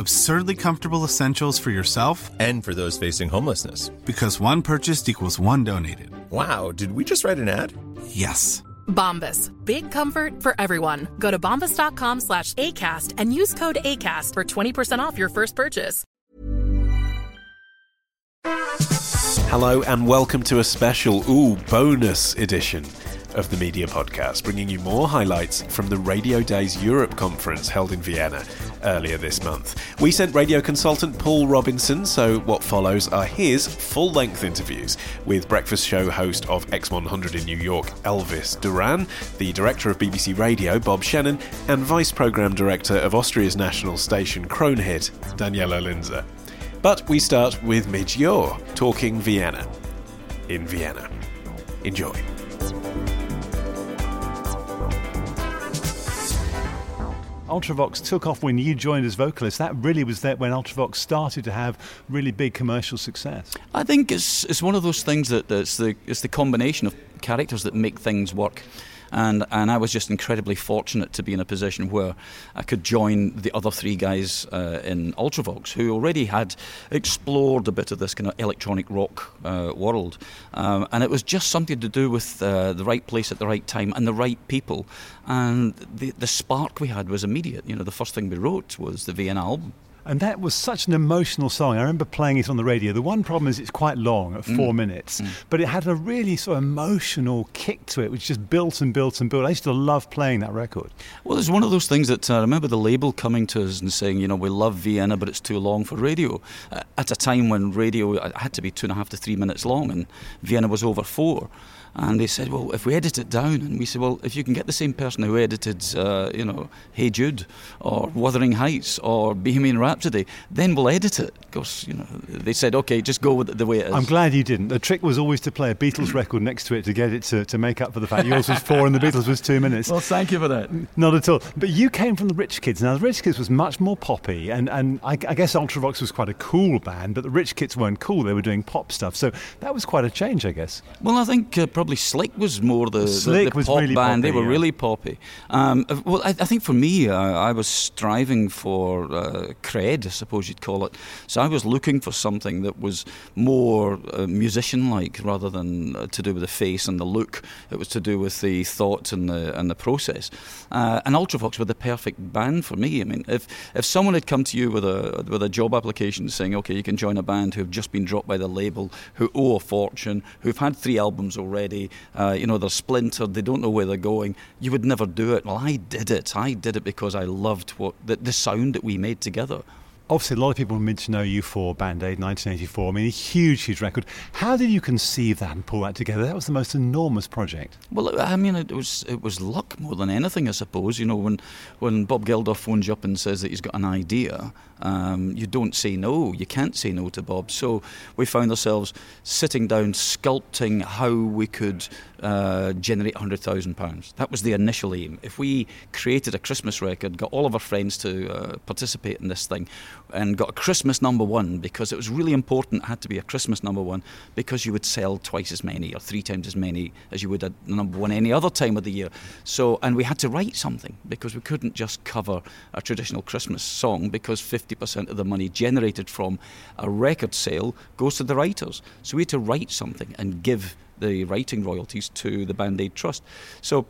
Absurdly comfortable essentials for yourself and for those facing homelessness. Because one purchased equals one donated. Wow, did we just write an ad? Yes. Bombas. Big comfort for everyone. Go to bombas.com slash ACAST and use code ACAST for 20% off your first purchase. Hello and welcome to a special, ooh, bonus edition of the Media Podcast, bringing you more highlights from the Radio Days Europe conference held in Vienna earlier this month. We sent radio consultant Paul Robinson, so what follows are his full length interviews with breakfast show host of Z100 in New York, Elvis Duran, the director of BBC Radio, Bob Shennan, and vice programme director of Austria's national station, Kronehit, Daniela Linzer. But we start with Midge Ure talking Vienna. In Vienna. Enjoy. Ultravox took off when you joined as vocalist. That really was that when Ultravox started to have really big commercial success. I think it's it's one of those things that it's the it's the combination of characters that make things work and and I was just incredibly fortunate to be in a position where I could join the other three guys uh, in Ultravox who already had explored a bit of this kind of electronic rock uh, world, um, and it was just something to do with uh, the right place at the right time and the right people, and the the spark we had was immediate. You know, the first thing we wrote was the Vienna album. And that was such an emotional song. I remember playing it on the radio. The one problem is it's quite long, at four mm. minutes, mm. but it had a really sort of emotional kick to it, which just built and built and built. I used to love playing that record. Well, it's one of those things that uh, I remember the label coming to us and saying, you know, we love Vienna, but it's too long for radio. Uh, at a time when radio uh, had to be two and a half to three minutes long, and Vienna was over four. And they said, well, if we edit it down, and we said, well, if you can get the same person who edited, uh, you know, Hey Jude or Wuthering Heights or Bohemian Rhapsody, then we'll edit it. Because, you know, they said, okay, just go with it the way it is. I'm glad you didn't. The trick was always to play a Beatles record next to it to get it to, to make up for the fact yours was four and the Beatles was two minutes. Well, thank you for that. Not at all. But you came from the Rich Kids. Now, the Rich Kids was much more poppy, and, and I, I guess Ultravox was quite a cool band, but the Rich Kids weren't cool. They were doing pop stuff. So that was quite a change, I guess. Well, I think uh, probably Slik was more the, Slik the, the was pop really band. poppy, they were yeah. really poppy. Um, uh, well, I, I, think for me, uh, I was striving for uh, cred, I suppose you'd call it. So I was looking for something that was more uh, musician-like rather than uh, to do with the face and the look. It was to do with the thought and the and the process. Uh, and Ultravox were the perfect band for me. I mean, if if someone had come to you with a with a job application saying, okay, you can join a band who have just been dropped by the label, who owe a fortune, who've had three albums already, uh, you know, they're splintered, they don't know where they're going, you would never do it. Well, I did it. I did it because I loved what the, the sound that we made together. Obviously, a lot of people need to know you for Band Aid 1984. I mean, a huge, huge record. How did you conceive that and pull that together? That was the most enormous project. Well, I mean, it was it was luck more than anything, I suppose. You know, when when Bob Geldof phones you up and says that he's got an idea, um, you don't say no. You can't say no to Bob. So we found ourselves sitting down, sculpting how we could uh, generate £100,000. That was the initial aim. If we created a Christmas record, got all of our friends to uh, participate in this thing, and got a Christmas number one, because it was really important, it had to be a Christmas number one, because you would sell twice as many or three times as many as you would at number one any other time of the year. So, and we had to write something, because we couldn't just cover a traditional Christmas song, because 50% of the money generated from a record sale goes to the writers. So we had to write something and give the writing royalties to the Band Aid Trust. So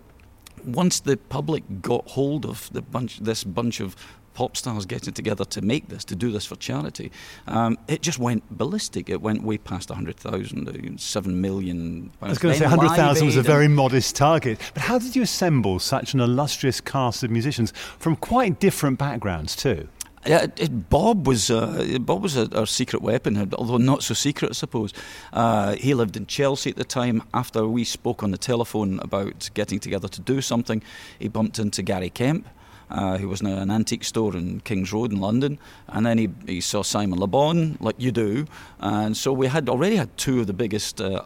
once the public got hold of the bunch, this bunch of pop stars getting together to make this, to do this for charity, um, it just went ballistic. It went way past 100,000, uh, 7 million. I was going to say 100,000 was a very modest target. But how did you assemble such an illustrious cast of musicians from quite different backgrounds, too? Yeah, it, Bob was uh, Bob was our secret weapon, although not so secret, I suppose. Uh, he lived in Chelsea at the time. After we spoke on the telephone about getting together to do something, he bumped into Gary Kemp. Uh, who was in an antique store in Kings Road in London, and then he, he saw Simon Le Bon, like you do, and so we had already had two of the biggest uh,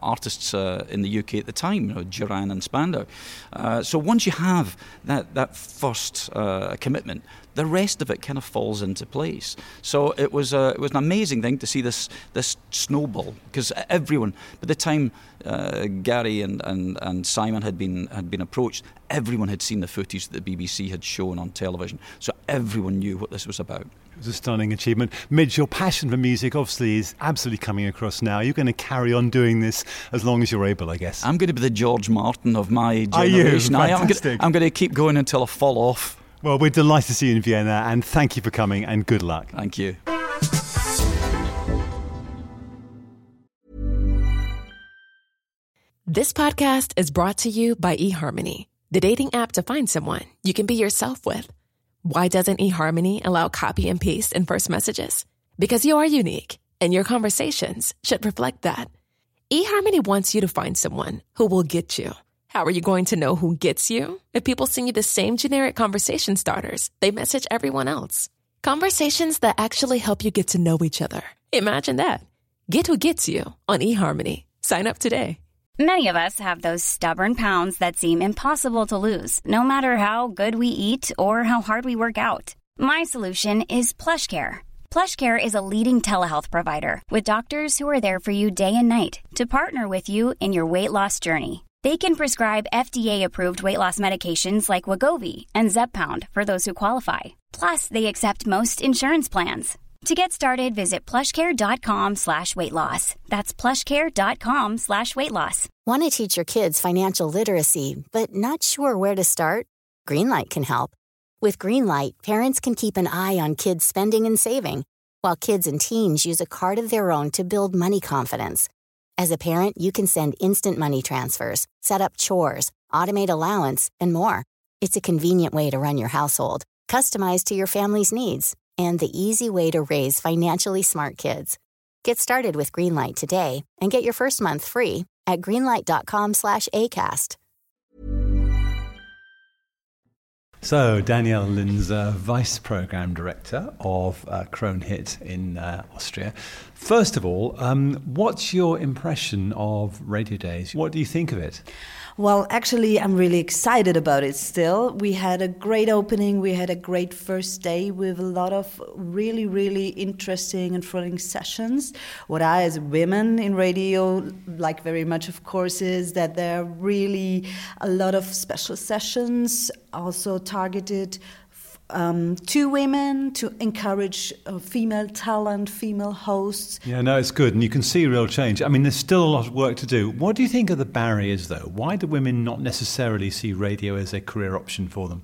artists uh, in the UK at the time, you know, Duran and Spandau. Uh, so once you have that that first uh, commitment, the rest of it kind of falls into place. So it was a, it was an amazing thing to see this this snowball because everyone by the time uh, Gary and, and, and Simon had been had been approached, everyone had seen the footage that the BBC had shown on television. So everyone knew what this was about. It was a stunning achievement. Midge, your passion for music obviously is absolutely coming across now. You're going to carry on doing this as long as you're able, I guess. I'm going to be the George Martin of my generation. Are you? Fantastic. I am going, I'm going to keep going until I fall off. Well, we're delighted to see you in Vienna and thank you for coming and good luck. Thank you. This podcast is brought to you by eHarmony, the dating app to find someone you can be yourself with. Why doesn't eHarmony allow copy and paste in first messages? Because you are unique and your conversations should reflect that. eHarmony wants you to find someone who will get you. How are you going to know who gets you? If people send you the same generic conversation starters, they message everyone else. Conversations that actually help you get to know each other. Imagine that. Get who gets you on eHarmony. Sign up today. Many of us have those stubborn pounds that seem impossible to lose, no matter how good we eat or how hard we work out. My solution is PlushCare. PlushCare is a leading telehealth provider with doctors who are there for you day and night to partner with you in your weight loss journey. They can prescribe FDA-approved weight loss medications like Wegovy and Zepbound for those who qualify. Plus, they accept most insurance plans. To get started, visit plushcare.com slash weight loss. That's plushcare.com slash weight loss. Want to teach your kids financial literacy, but not sure where to start? Greenlight can help. With Greenlight, parents can keep an eye on kids' spending and saving, while kids and teens use a card of their own to build money confidence. As a parent, you can send instant money transfers, set up chores, automate allowance, and more. It's a convenient way to run your household, customized to your family's needs, and the easy way to raise financially smart kids. Get started with Greenlight today and get your first month free at greenlight.com/acast. So, Daniela Linzer, Vice Program Director of uh, Kronehit in uh, Austria. First of all, um, what's your impression of Radio Days? What do you think of it? Well, actually, I'm really excited about it still. We had a great opening. We had a great first day with a lot of really, really interesting and thrilling sessions. What I, as women in radio, like very much, of course, is that there are really a lot of special sessions, also targeted um, to women to encourage uh, female talent, female hosts. Yeah, no, it's good, and you can see real change. I mean, there's still a lot of work to do. What do you think are the barriers, though? Why do women not necessarily see radio as a career option for them?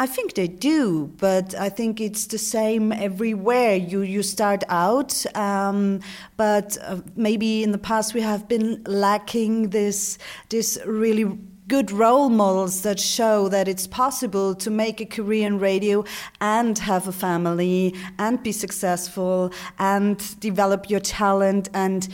I think they do, but I think it's the same everywhere. You you start out, um, but uh, maybe in the past we have been lacking this this really good role models that show that it's possible to make a career in radio and have a family and be successful and develop your talent and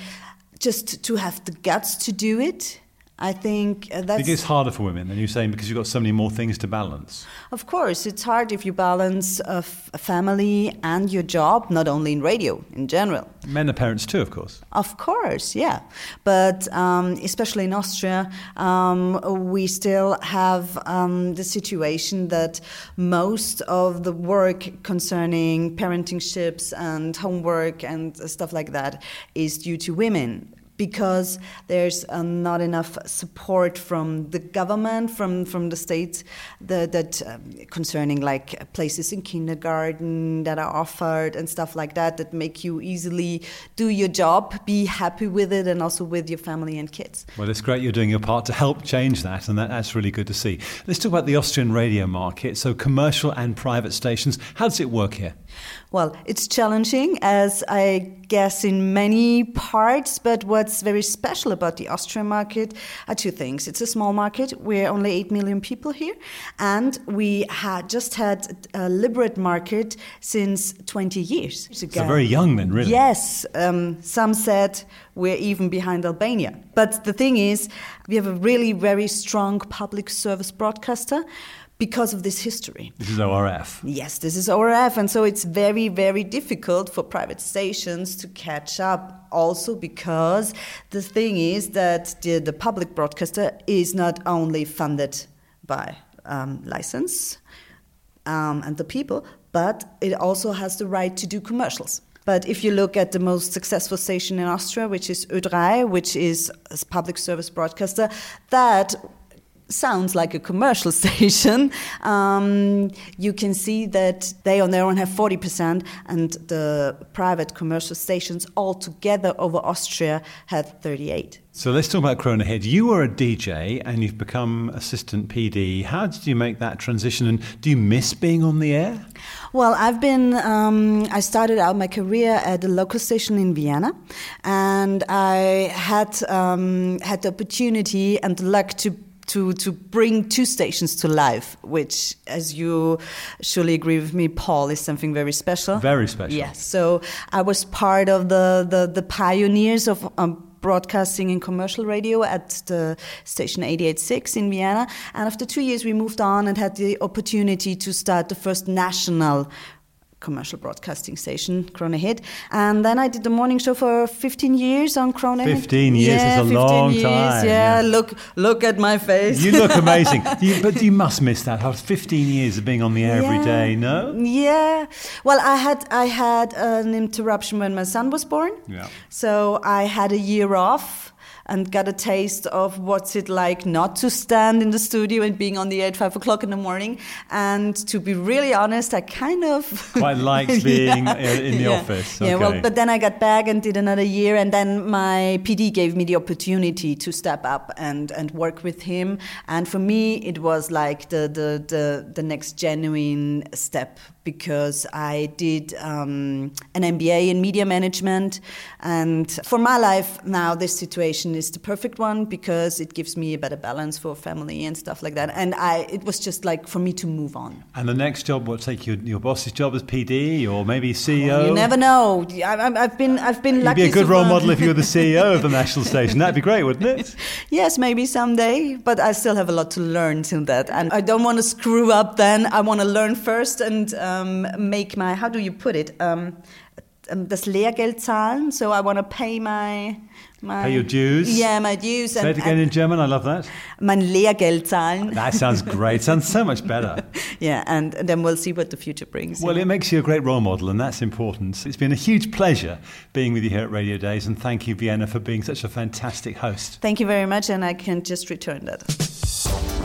just to have the guts to do it I think uh, that's. It gets harder for women, and you're saying because you've got so many more things to balance. Of course, it's hard if you balance a, f- a family and your job, not only in radio, in general. Men are parents too, of course. Of course, yeah. But um, especially in Austria, um, we still have um, the situation that most of the work concerning parenting ships and homework and stuff like that is due to women because there's uh, not enough support from the government, from from the state, the, that um, concerning like places in kindergarten that are offered and stuff like that that make you easily do your job, be happy with it, and also with your family and kids. Well, it's great you're doing your part to help change that, and that, that's really good to see. Let's talk about the Austrian radio market. So, commercial and private stations. How does it work here? Well, it's challenging, as I guess in many parts, but what's very special about the Austrian market are two things. It's a small market. We're only 8 million people here. And we had just had a liberate market since 20 years ago. So very young then, really. Yes. Um, some said we're even behind Albania. But the thing is, we have a really very strong public service broadcaster because of this history. This is ORF. Yes, this is ORF, and so it's very, very difficult for private stations to catch up. Also, because the thing is that the, the public broadcaster is not only funded by um, license um, and the people, but it also has the right to do commercials. But if you look at the most successful station in Austria, which is Ö3, which is a public service broadcaster, that sounds like a commercial station, um, you can see that they on their own have 40%, and the private commercial stations altogether over Austria had 38. So let's talk about Kronehit. You were a DJ and you've become assistant PD. How did you make that transition, and do you miss being on the air? Well, I've been. Um, I started out my career at a local station in Vienna, and I had um, had the opportunity and the luck to to, to bring two stations to life, which, as you surely agree with me, Paul, is something very special. Very special. Yes. So I was part of the, the, the pioneers of um, broadcasting in commercial radio at the station 886 in Vienna. And after two years, we moved on and had the opportunity to start the first national commercial broadcasting station, Kronehit. And then I did the morning show for 15 years on Kronehit. 15 years yeah, is a long years, time. Yeah, look look at my face. You look amazing. you, but you must miss that. How 15 years of being on the air Yeah. every day, no? Yeah. Well, I had I had an interruption when my son was born. Yeah. So I had a year off and got a taste of what's it like not to stand in the studio and being on the air at five o'clock in the morning. And to be really honest, I kind of Quite liked being Yeah. uh, in the Yeah. office. Yeah, well, but then I got back and did another year, and then my PD gave me the opportunity to step up and, and work with him. And for me, it was like the, the, the, the next genuine step because I did um, an MBA in media management. And for my life now, this situation is the perfect one because it gives me a better balance for family and stuff like that. And I, it was just like for me to move on. And the next job, what take your, your boss's job as PD or maybe CEO? You never know. I, I've been, I've been You'd lucky. be a good role model if you were the CEO of the national station. That'd be great, wouldn't it? Yes, maybe someday, but I still have a lot to learn till that. And I don't want to screw up then. I want to learn first and um, make my, how do you put it? Um, um, das Lehrgeld zahlen. So I want to pay my, my. Pay your dues. Yeah, my dues. Say it again in German. I love that. Mein Lehrgeld zahlen. That sounds great. sounds so much better. yeah, and, and then we'll see what the future brings. Well, yeah. it makes you a great role model, and that's important. It's been a huge pleasure being with you here at Radio Days, and thank you, Vienna, for being such a fantastic host. Thank you very much, and I can just return that.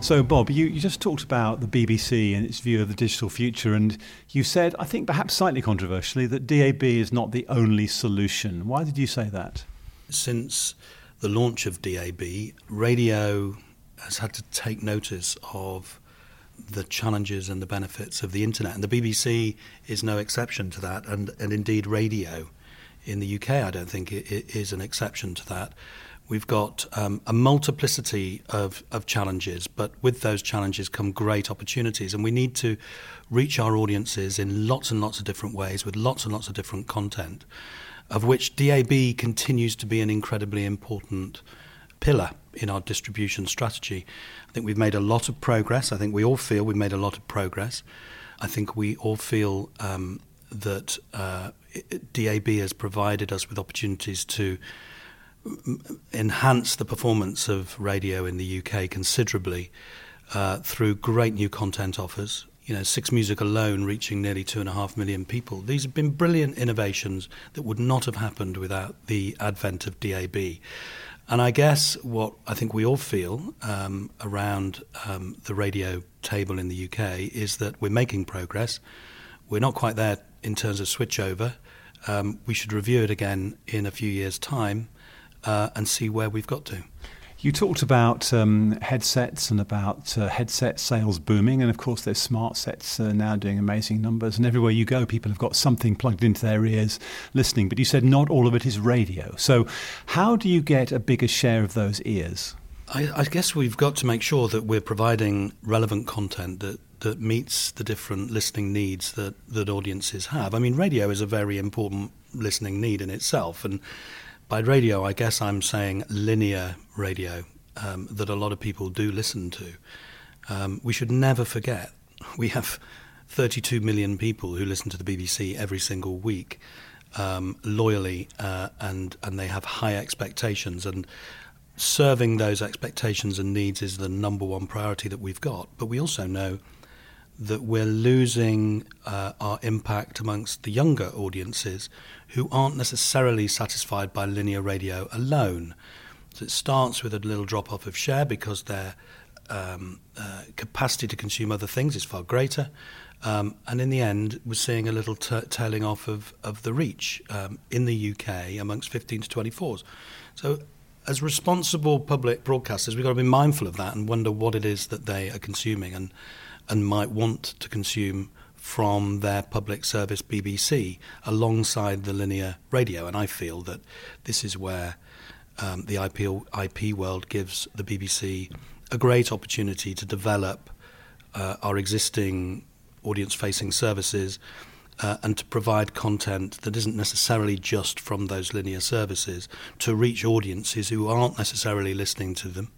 So, Bob, you, you just talked about the BBC and its view of the digital future, and you said, I think perhaps slightly controversially, that DAB is not the only solution. Why did you say that? Since the launch of DAB, radio has had to take notice of the challenges and the benefits of the internet, and the BBC is no exception to that. And, and indeed, radio in the UK, I don't think it, it is an exception to that. We've got um, a multiplicity of, of challenges, but with those challenges come great opportunities, and we need to reach our audiences in lots and lots of different ways with lots and lots of different content, of which DAB continues to be an incredibly important pillar in our distribution strategy. I think we've made a lot of progress. I think we all feel we've made a lot of progress. I think we all feel um, that uh, DAB has provided us with opportunities to enhance the performance of radio in the UK considerably uh, through great new content offers. You know, Six Music alone reaching nearly two and a half million people. These have been brilliant innovations that would not have happened without the advent of DAB. And I guess what I think we all feel um, around um, the radio table in the UK is that we're making progress. We're not quite there in terms of switchover. Um, we should review it again in a few years' time uh, and see where we've got to. You talked about um, headsets and about uh, headset sales booming, and of course, there's smart sets uh, now doing amazing numbers. And everywhere you go, people have got something plugged into their ears listening. But you said not all of it is radio. So, how do you get a bigger share of those ears? I, I guess we've got to make sure that we're providing relevant content that that meets the different listening needs that, that audiences have. I mean, radio is a very important listening need in itself, and by radio, I guess I'm saying linear radio um, that a lot of people do listen to. Um, we should never forget we have 32 million people who listen to the BBC every single week um, loyally, uh, and and they have high expectations and. Serving those expectations and needs is the number one priority that we've got. But we also know that we're losing uh, our impact amongst the younger audiences who aren't necessarily satisfied by linear radio alone. So it starts with a little drop off of share because their um, uh, capacity to consume other things is far greater. Um, and in the end, we're seeing a little t- tailing off of, of the reach um, in the UK amongst 15 to 24s. So, as responsible public broadcasters, we've got to be mindful of that and wonder what it is that they are consuming and and might want to consume from their public service BBC alongside the linear radio. And I feel that this is where um, the IP, IP world gives the BBC a great opportunity to develop uh, our existing audience facing services. Uh, and to provide content that isn't necessarily just from those linear services to reach audiences who aren't necessarily listening to them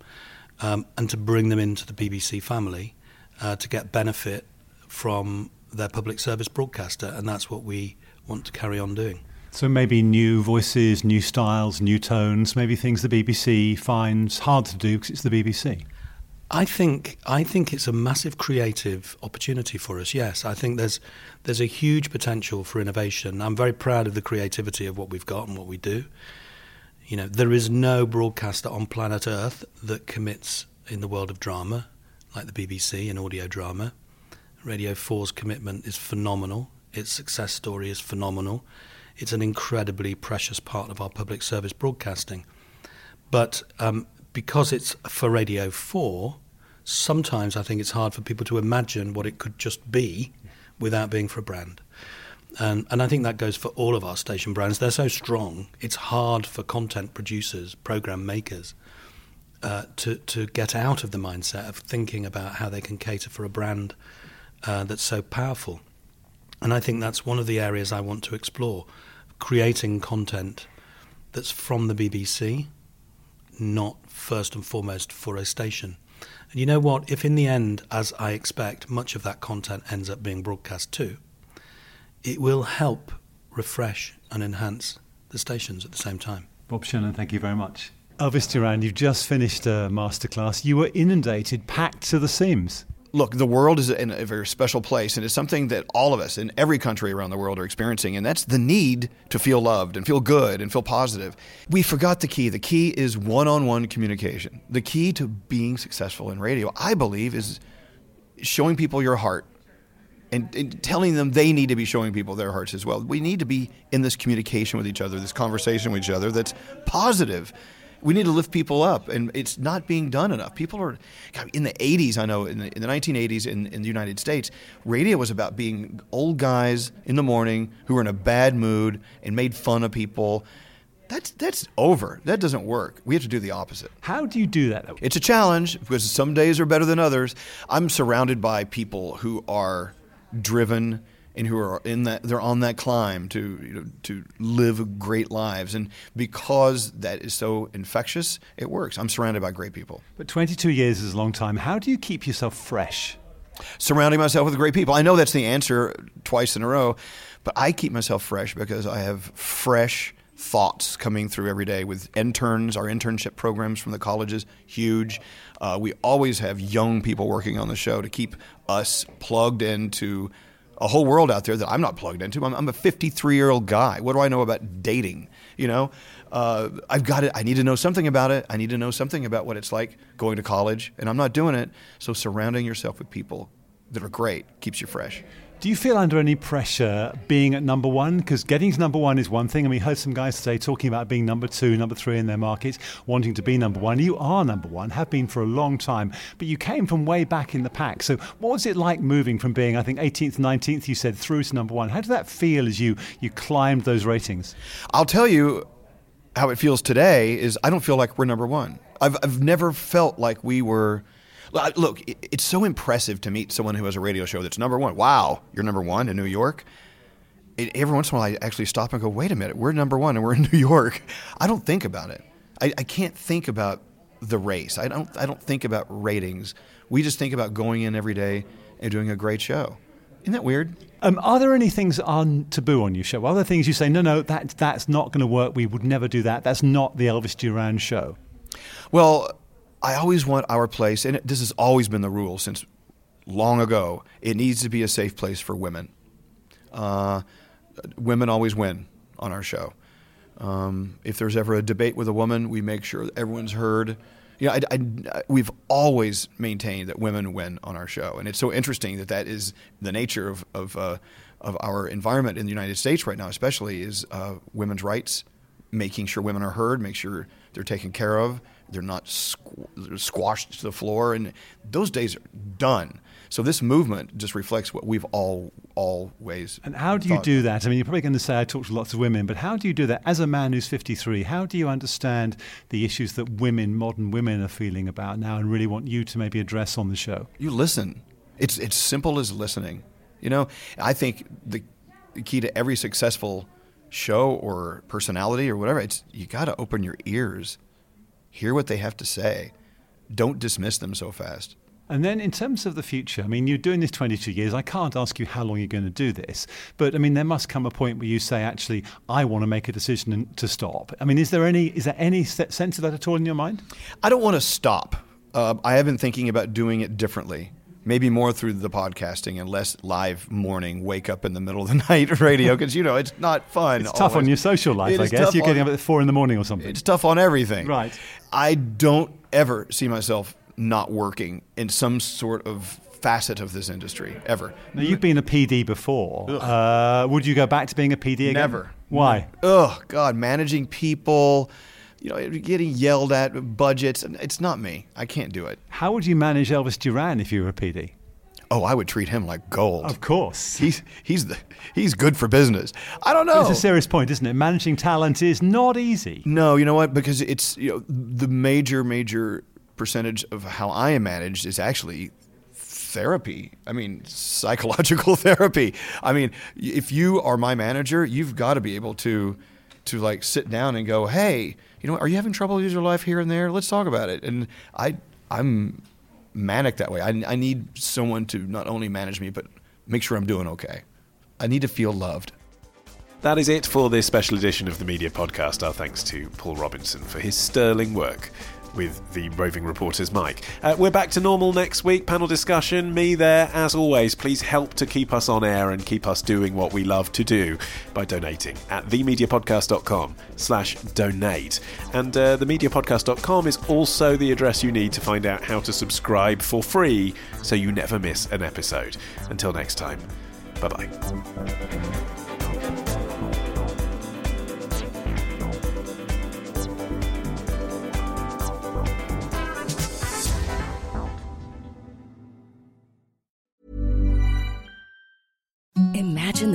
um, and to bring them into the BBC family uh, to get benefit from their public service broadcaster, and that's what we want to carry on doing. So maybe new voices, new styles, new tones, maybe things the BBC finds hard to do because it's the BBC. I think I think it's a massive creative opportunity for us. Yes, I think there's there's a huge potential for innovation. I'm very proud of the creativity of what we've got and what we do. You know, there is no broadcaster on planet Earth that commits in the world of drama like the BBC in audio drama. Radio 4's commitment is phenomenal. Its success story is phenomenal. It's an incredibly precious part of our public service broadcasting. But um, because it's for Radio 4, sometimes I think it's hard for people to imagine what it could just be without being for a brand. And, and I think that goes for all of our station brands. They're so strong, it's hard for content producers, program makers, uh, to to get out of the mindset of thinking about how they can cater for a brand uh, that's so powerful. And I think that's one of the areas I want to explore, creating content that's from the BBC, not first and foremost for a station. And you know what? If in the end, as I expect, much of that content ends up being broadcast too, it will help refresh and enhance the stations at the same time. Bob Shennan, thank you very much. Elvis Duran, you've just finished a masterclass. You were inundated, packed to the seams. Look, the world is in a very special place, and it's something that all of us in every country around the world are experiencing, and that's the need to feel loved and feel good and feel positive. We forgot the key. The key is one on one communication. The key to being successful in radio, I believe, is showing people your heart and, and, telling them they need to be showing people their hearts as well. We need to be in this communication with each other, this conversation with each other that's positive we need to lift people up, and it's not being done enough. People are God, in the '80s. I know in the, in the 1980s in, in the United States, radio was about being old guys in the morning who were in a bad mood and made fun of people. That's that's over. That doesn't work. We have to do the opposite. How do you do that? It's a challenge because some days are better than others. I'm surrounded by people who are driven and who are in that they're on that climb to you know, to live great lives. And because that is so infectious it works. I'm surrounded by great people. But 22 years is a long time. How do you keep yourself fresh? Surrounding myself with great people. I know that's the answer twice in a row but i keep myself fresh because i have fresh thoughts coming through every day with interns. Our internship programs from the colleges huge. Uh, we always have young people working on the show to keep us plugged into a whole world out there that I'm not plugged into. I'm, I'm a 53 year old guy. What do I know about dating? You know, uh, I've got it. I need to know something about it. I need to know something about what it's like going to college, and I'm not doing it. So surrounding yourself with people that are great, keeps you fresh. Do you feel under any pressure being at number one? Because getting to number one is one thing, and we heard some guys today talking about being number two, number three in their markets, wanting to be number one. You are number one, have been for a long time, but you came from way back in the pack. So, what was it like moving from being, I think, 18th, 19th, you said, through to number one? How did that feel as you, you climbed those ratings? I'll tell you how it feels today is I don't feel like we're number one. I've, I've never felt like we were Look, it's so impressive to meet someone who has a radio show that's number one. Wow, you're number one in New York. It, every once in a while, I actually stop and go, wait a minute, we're number one and we're in New York. I don't think about it. I, I can't think about the race. I don't. I don't think about ratings. We just think about going in every day and doing a great show. Isn't that weird? Um, are there any things are taboo on your show? Are there things you say, no, no, that that's not going to work. We would never do that. That's not the Elvis Duran show. Well, I always want our place, and this has always been the rule since long ago. It needs to be a safe place for women. Uh, women always win on our show. Um, if there's ever a debate with a woman, we make sure everyone's heard. You know, I, I, we've always maintained that women win on our show, and it's so interesting that that is the nature of of, uh, of our environment in the United States right now, especially is uh, women's rights, making sure women are heard, make sure they're taken care of, they're not squ- squashed to the floor, and those days are done. So this movement just reflects what we've all always. And how do you do that? I mean, you're probably going to say I talk to lots of women, but how do you do that as a man who's 53? How do you understand the issues that women, modern women, are feeling about now, and really want you to maybe address on the show? You listen. It's it's simple as listening. You know, I think the key to every successful show or personality or whatever, it's you got to open your ears hear what they have to say. Don't dismiss them so fast. And then, in terms of the future, I mean, you're doing this 22 years. I can't ask you how long you're going to do this, but I mean, there must come a point where you say, actually, I want to make a decision to stop. I mean, is there any is there any sense of that at all in your mind? I don't want to stop. Uh, I have been thinking about doing it differently maybe more through the podcasting and less live morning wake up in the middle of the night radio because you know it's not fun. It's tough on your social life, It I guess. You're getting up at four in the morning or something. It's tough on everything. Right. I don't ever see myself not working in some sort of facet of this industry ever. Now, you've been a PD before. Uh, would you go back to being a PD again? Never. Why? Oh God, managing people, you know, getting yelled at, budgets. It's not me. I can't do it. How would you manage Elvis Duran if you were a PD? Oh, I would treat him like gold. Of course. He's he's the he's good for business. I don't know. It's a serious point, isn't it? Managing talent is not easy. No, you know what? Because it's you know the major major percentage of how I am managed is actually therapy. I mean, psychological therapy. I mean, if you are my manager, you've got to be able to to like sit down and go, "Hey, you know, are you having trouble with your life here and there? Let's talk about it." And I I'm manic that way. I, I need someone to not only manage me but make sure I'm doing okay. I need to feel loved. That is it for this special edition of the Media Podcast. Our thanks to Paul Robinson for his sterling work with the roving reporter's mic. Uh, we're back to normal next week. Panel discussion, me there as always. Please help to keep us on air and keep us doing what we love to do by donating at themediapodcast.com slash donate. And uh, themediapodcast.com is also the address you need to find out how to subscribe for free so you never miss an episode. Until next time, bye-bye. Imagine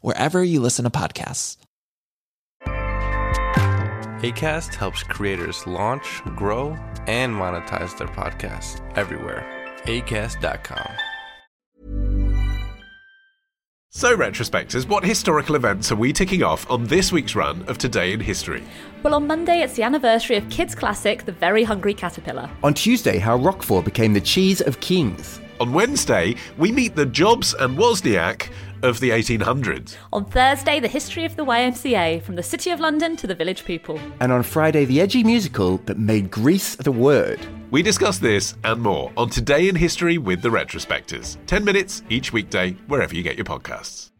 wherever you listen to podcasts. ACAST helps creators launch, grow, and monetize their podcasts everywhere. ACAST.com. So, retrospectors, what historical events are we ticking off on this week's run of Today in History? Well, on Monday, it's the anniversary of kids' classic, The Very Hungry Caterpillar. On Tuesday, how Roquefort became the cheese of kings. On Wednesday, we meet the Jobs and Wozniak of the 1800s. On Thursday, the history of the YMCA, from the City of London to the village people. And on Friday, the edgy musical that made Grease the word. We discuss this and more on Today in History with the Retrospectors. 10 minutes each weekday, wherever you get your podcasts.